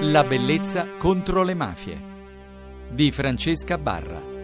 La bellezza contro le mafie di Francesca Barra.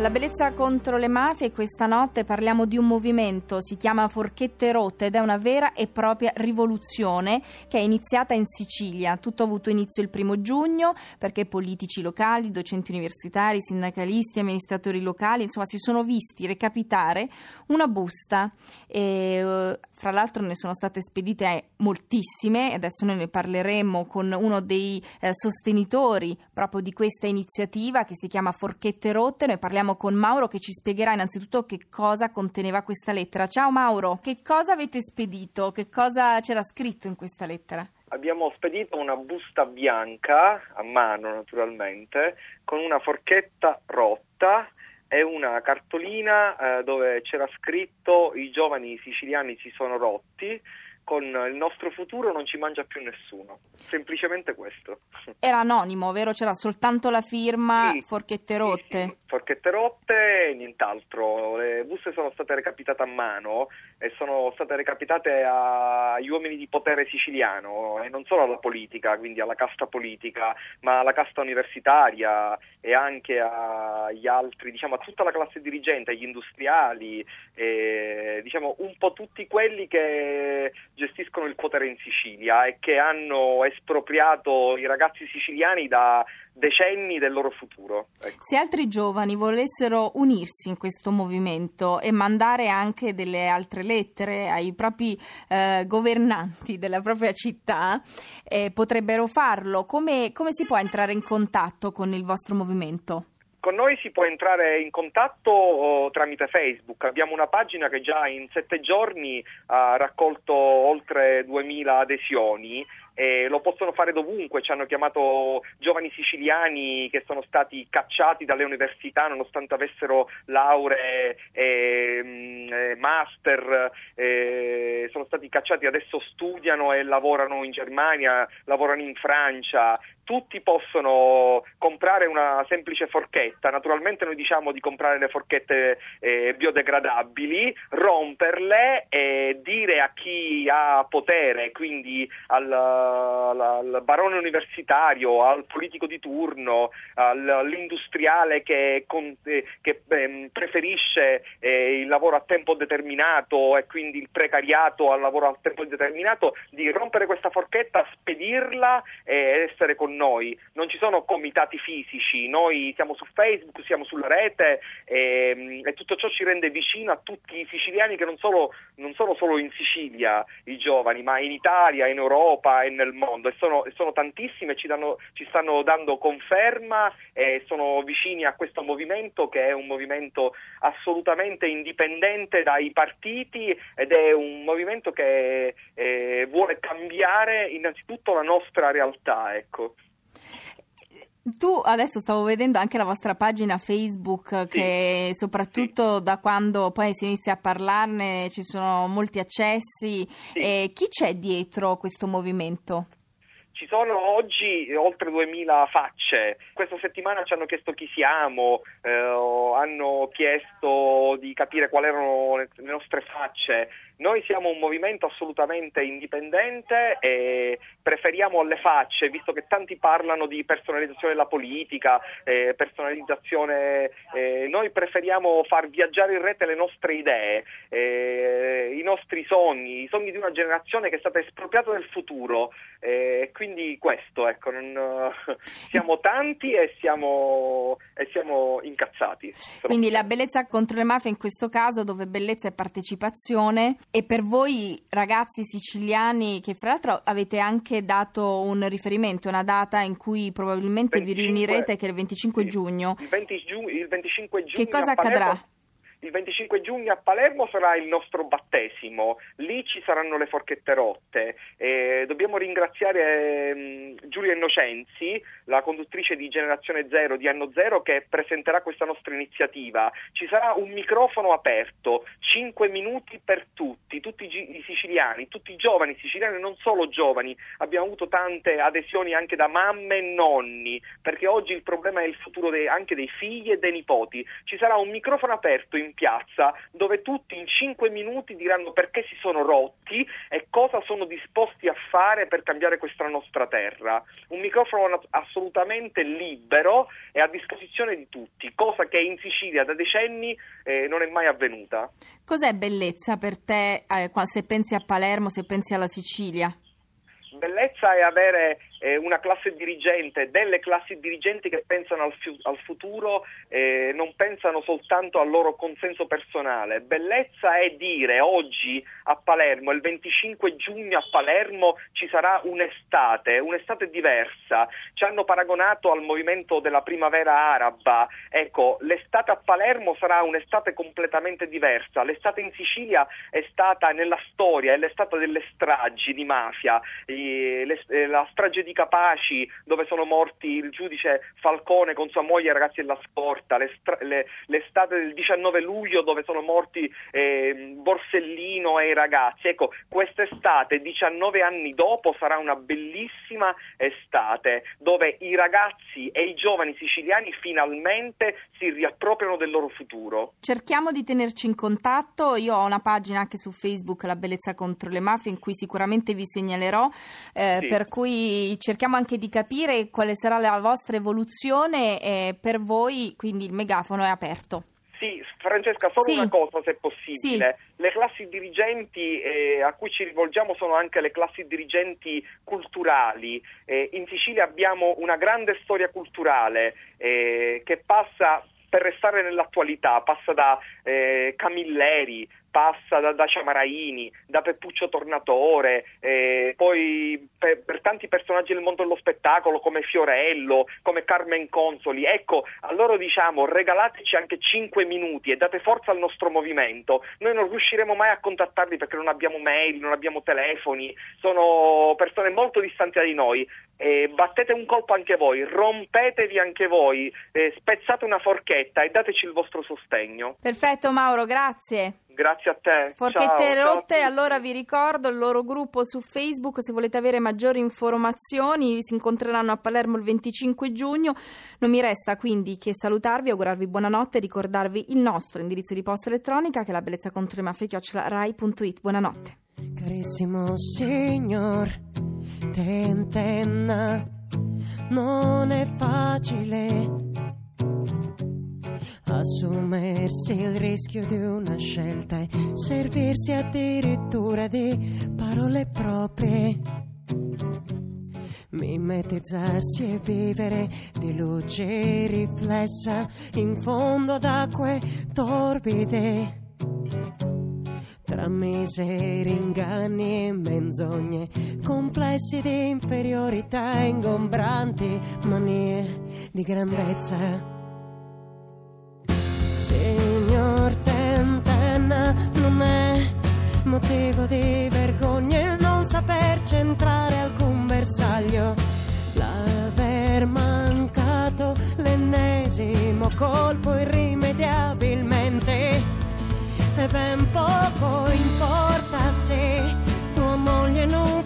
La bellezza contro le mafie, questa notte parliamo di un movimento, si chiama Forchette Rotte ed è una vera e propria rivoluzione che è iniziata in Sicilia. Tutto ha avuto inizio il primo giugno perché politici locali, docenti universitari, sindacalisti, amministratori locali, insomma si sono visti recapitare una busta eh, fra l'altro ne sono state spedite moltissime e adesso noi ne parleremo con uno dei eh, sostenitori proprio di questa iniziativa che si chiama Forchette Rotte. Noi parliamo con Mauro che ci spiegherà innanzitutto che cosa conteneva questa lettera. Ciao Mauro, che cosa avete spedito? Che cosa c'era scritto in questa lettera? Abbiamo spedito una busta bianca, a mano naturalmente, con una forchetta rotta e una cartolina eh, dove c'era scritto i giovani siciliani si sono rotti con il nostro futuro non ci mangia più nessuno. Semplicemente questo. Era anonimo, vero? C'era soltanto la firma sì, Forchette Rotte? Sì, sì. Forchette Rotte e nient'altro. Le buste sono state recapitate a mano e sono state recapitate agli uomini di potere siciliano e non solo alla politica, quindi alla casta politica, ma alla casta universitaria e anche agli altri, diciamo a tutta la classe dirigente, agli industriali, e, diciamo un po' tutti quelli che gestiscono il potere in Sicilia e che hanno espropriato i ragazzi siciliani da decenni del loro futuro. Ecco. Se altri giovani volessero unirsi in questo movimento e mandare anche delle altre lettere ai propri eh, governanti della propria città, eh, potrebbero farlo. Come, come si può entrare in contatto con il vostro movimento? Con noi si può entrare in contatto oh, tramite Facebook, abbiamo una pagina che già in sette giorni ha raccolto oltre 2000 adesioni e lo possono fare dovunque, ci hanno chiamato giovani siciliani che sono stati cacciati dalle università nonostante avessero lauree e mm, master, e sono stati cacciati, adesso studiano e lavorano in Germania, lavorano in Francia, tutti possono comprare una semplice forchetta, naturalmente noi diciamo di comprare le forchette eh, biodegradabili, romperle e dire a chi ha potere, quindi al, al barone universitario, al politico di turno, al, all'industriale che, con, eh, che eh, preferisce il lavoro a tempo determinato e quindi il precariato al lavoro a tempo determinato, di rompere questa forchetta, spedirla e essere con noi, non ci sono comitati fisici, noi siamo su Facebook, siamo sulla rete e, ehm, e tutto ciò ci rende vicino a tutti i siciliani che non, solo, non sono solo in Sicilia i giovani, ma in Italia, in Europa e nel mondo e sono, sono tantissimi e ci, danno, ci stanno dando conferma e sono vicini a questo movimento che è un movimento assolutamente indipendente dai partiti ed è un movimento che eh, vuole cambiare innanzitutto la nostra realtà. Ecco. Tu adesso stavo vedendo anche la vostra pagina Facebook sì. che soprattutto sì. da quando poi si inizia a parlarne ci sono molti accessi. Sì. chi c'è dietro questo movimento? Ci sono oggi oltre 2000 facce. Questa settimana ci hanno chiesto chi siamo, eh, hanno chiesto di capire quali erano le nostre facce. Noi siamo un movimento assolutamente indipendente e preferiamo alle facce, visto che tanti parlano di personalizzazione della politica, eh, personalizzazione, eh, noi preferiamo far viaggiare in rete le nostre idee, eh, i nostri sogni, i sogni di una generazione che è stata espropriata del futuro. Eh, quindi questo, ecco, non, siamo tanti e siamo, e siamo incazzati. Quindi la bellezza contro le mafie in questo caso, dove bellezza è partecipazione e per voi ragazzi siciliani, che fra l'altro avete anche dato un riferimento, una data in cui probabilmente 25, vi riunirete, che è il 25 sì, giugno. Il, 20 giugno, il 25 giugno. Che cosa accadrà? Il 25 giugno a Palermo sarà il nostro battesimo, lì ci saranno le forchette rotte. Eh, dobbiamo ringraziare eh, Giulia Innocenzi, la conduttrice di Generazione Zero di Anno Zero, che presenterà questa nostra iniziativa. Ci sarà un microfono aperto, 5 minuti per tutti, tutti i siciliani, tutti i giovani siciliani, non solo giovani. Abbiamo avuto tante adesioni anche da mamme e nonni, perché oggi il problema è il futuro dei, anche dei figli e dei nipoti. Ci sarà un microfono aperto in in piazza ddove tutti in 5 minuti diranno perché si sono rotti e cosa sono disposti a fare per cambiare questa nostra terra. Un microfono assolutamente libero e a disposizione di tutti, cosa che in Sicilia da decenni eh, non è mai avvenuta. Cos'è bellezza per te eh, se pensi a Palermo, se pensi alla Sicilia? Bellezza è avere eh, una classe dirigente, delle classi dirigenti che pensano al, fi- al futuro eh, non pensano soltanto al loro consenso personale. Bellezza è dire oggi a Palermo, il 25 giugno a Palermo ci sarà un'estate, un'estate diversa. Ci hanno paragonato al movimento della primavera araba. Ecco, l'estate a Palermo sarà un'estate completamente diversa. L'estate in Sicilia è stata nella storia, è l'estate delle stragi di mafia, la strage di Capaci dove sono morti il giudice Falcone con sua moglie e i ragazzi della scorta, l'estate del 19 luglio dove sono morti eh, Borsellino e i ragazzi. Ecco, quest'estate, 19 anni dopo, sarà una bellissima estate dove i ragazzi e i giovani siciliani finalmente si riappropriano del loro futuro. Cerchiamo di tenerci in contatto. Io ho una pagina anche su Facebook, La Bellezza contro le Mafie, in cui sicuramente vi segnalerò, eh, sì. per cui cerchiamo anche di capire quale sarà la vostra evoluzione eh, per voi, quindi il megafono è aperto. Sì, Francesca, solo sì. una cosa se possibile. Sì. Le classi dirigenti eh, a cui ci rivolgiamo sono anche le classi dirigenti culturali. Eh, in Sicilia abbiamo una grande storia culturale eh, che passa per restare nell'attualità, passa da eh, Camilleri, passa da Dacia Maraini, da Peppuccio Tornatore, eh, poi per, per, tanti personaggi del mondo dello spettacolo come Fiorello, come Carmen Consoli. Ecco, a loro diciamo regalateci anche 5 minuti e date forza al nostro movimento. Noi non riusciremo mai a contattarli perché non abbiamo mail, non abbiamo telefoni, sono persone molto distanti da noi. Eh, battete un colpo anche voi, rompetevi anche voi, eh, spezzate una forchetta e dateci il vostro sostegno. Perfetto Mauro, grazie. Grazie a te. Forchette ciao, Rotte, ciao allora vi ricordo il loro gruppo su Facebook, se volete avere maggiori informazioni si incontreranno a Palermo il 25 giugno. Non mi resta quindi che salutarvi, augurarvi buonanotte e ricordarvi il nostro indirizzo di posta elettronica che è la bellezza contro le mafie rai.it. Buonanotte. Carissimo signor, tentenna, non è facile assumersi il rischio di una scelta e servirsi addirittura di parole proprie. Mimetizzarsi e vivere di luce riflessa in fondo ad acque torbide. Tra miseri, inganni e menzogne, complessi di inferiorità, ingombranti manie di grandezza motivo di vergogna il non saper centrare alcun bersaglio. L'aver mancato l'ennesimo colpo irrimediabilmente. E ben poco importa se tua moglie non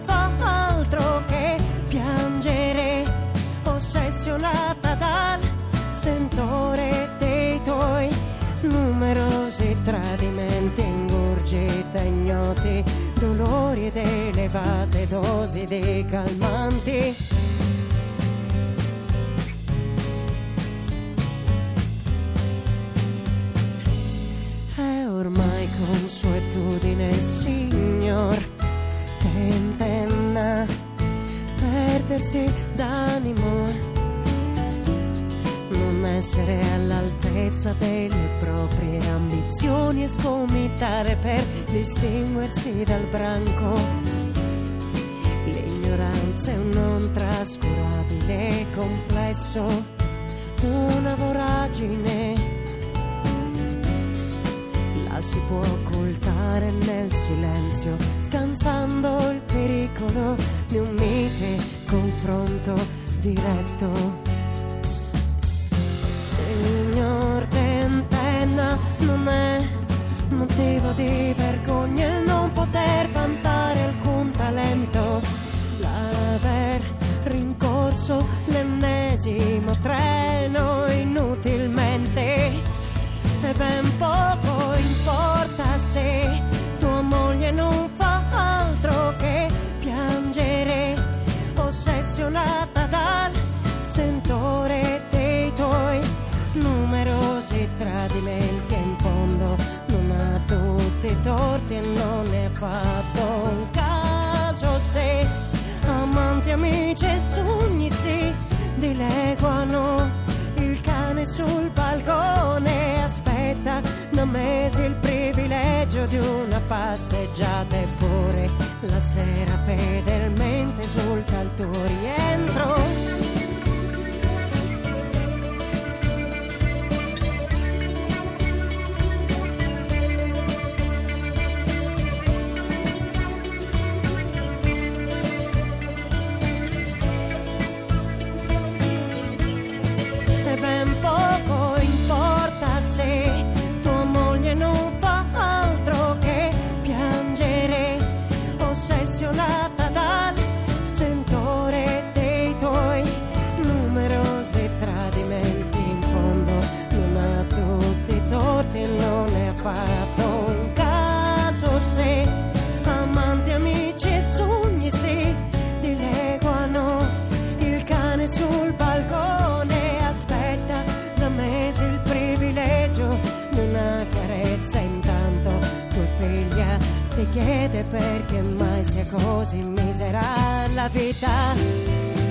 elevate dosi di calmanti. È ormai consuetudine, signor, tentenna perdersi d'animo non essere all'altezza delle proprie ambizioni e scomitare per distinguersi dal branco. È un non trascurabile complesso, una voragine. La si può occultare nel silenzio, scansando il pericolo di un mite confronto diretto. centesimo treno inutilmente. E ben poco importa se tua moglie non fa altro che piangere. Ossessionata dal sentore dei tuoi numerosi tradimenti. In fondo non ha tutti i torti e non ne fa un caso. Se amanti amici su dileguano il cane sul balcone aspetta da mesi il privilegio di una passeggiata eppure la sera fedelmente esulta al tuo rientro fatto un caso se amanti, amici e sogni si dileguano il cane sul balcone aspetta da mesi il privilegio di una carezza intanto tua figlia ti chiede perché mai sia così misera la vita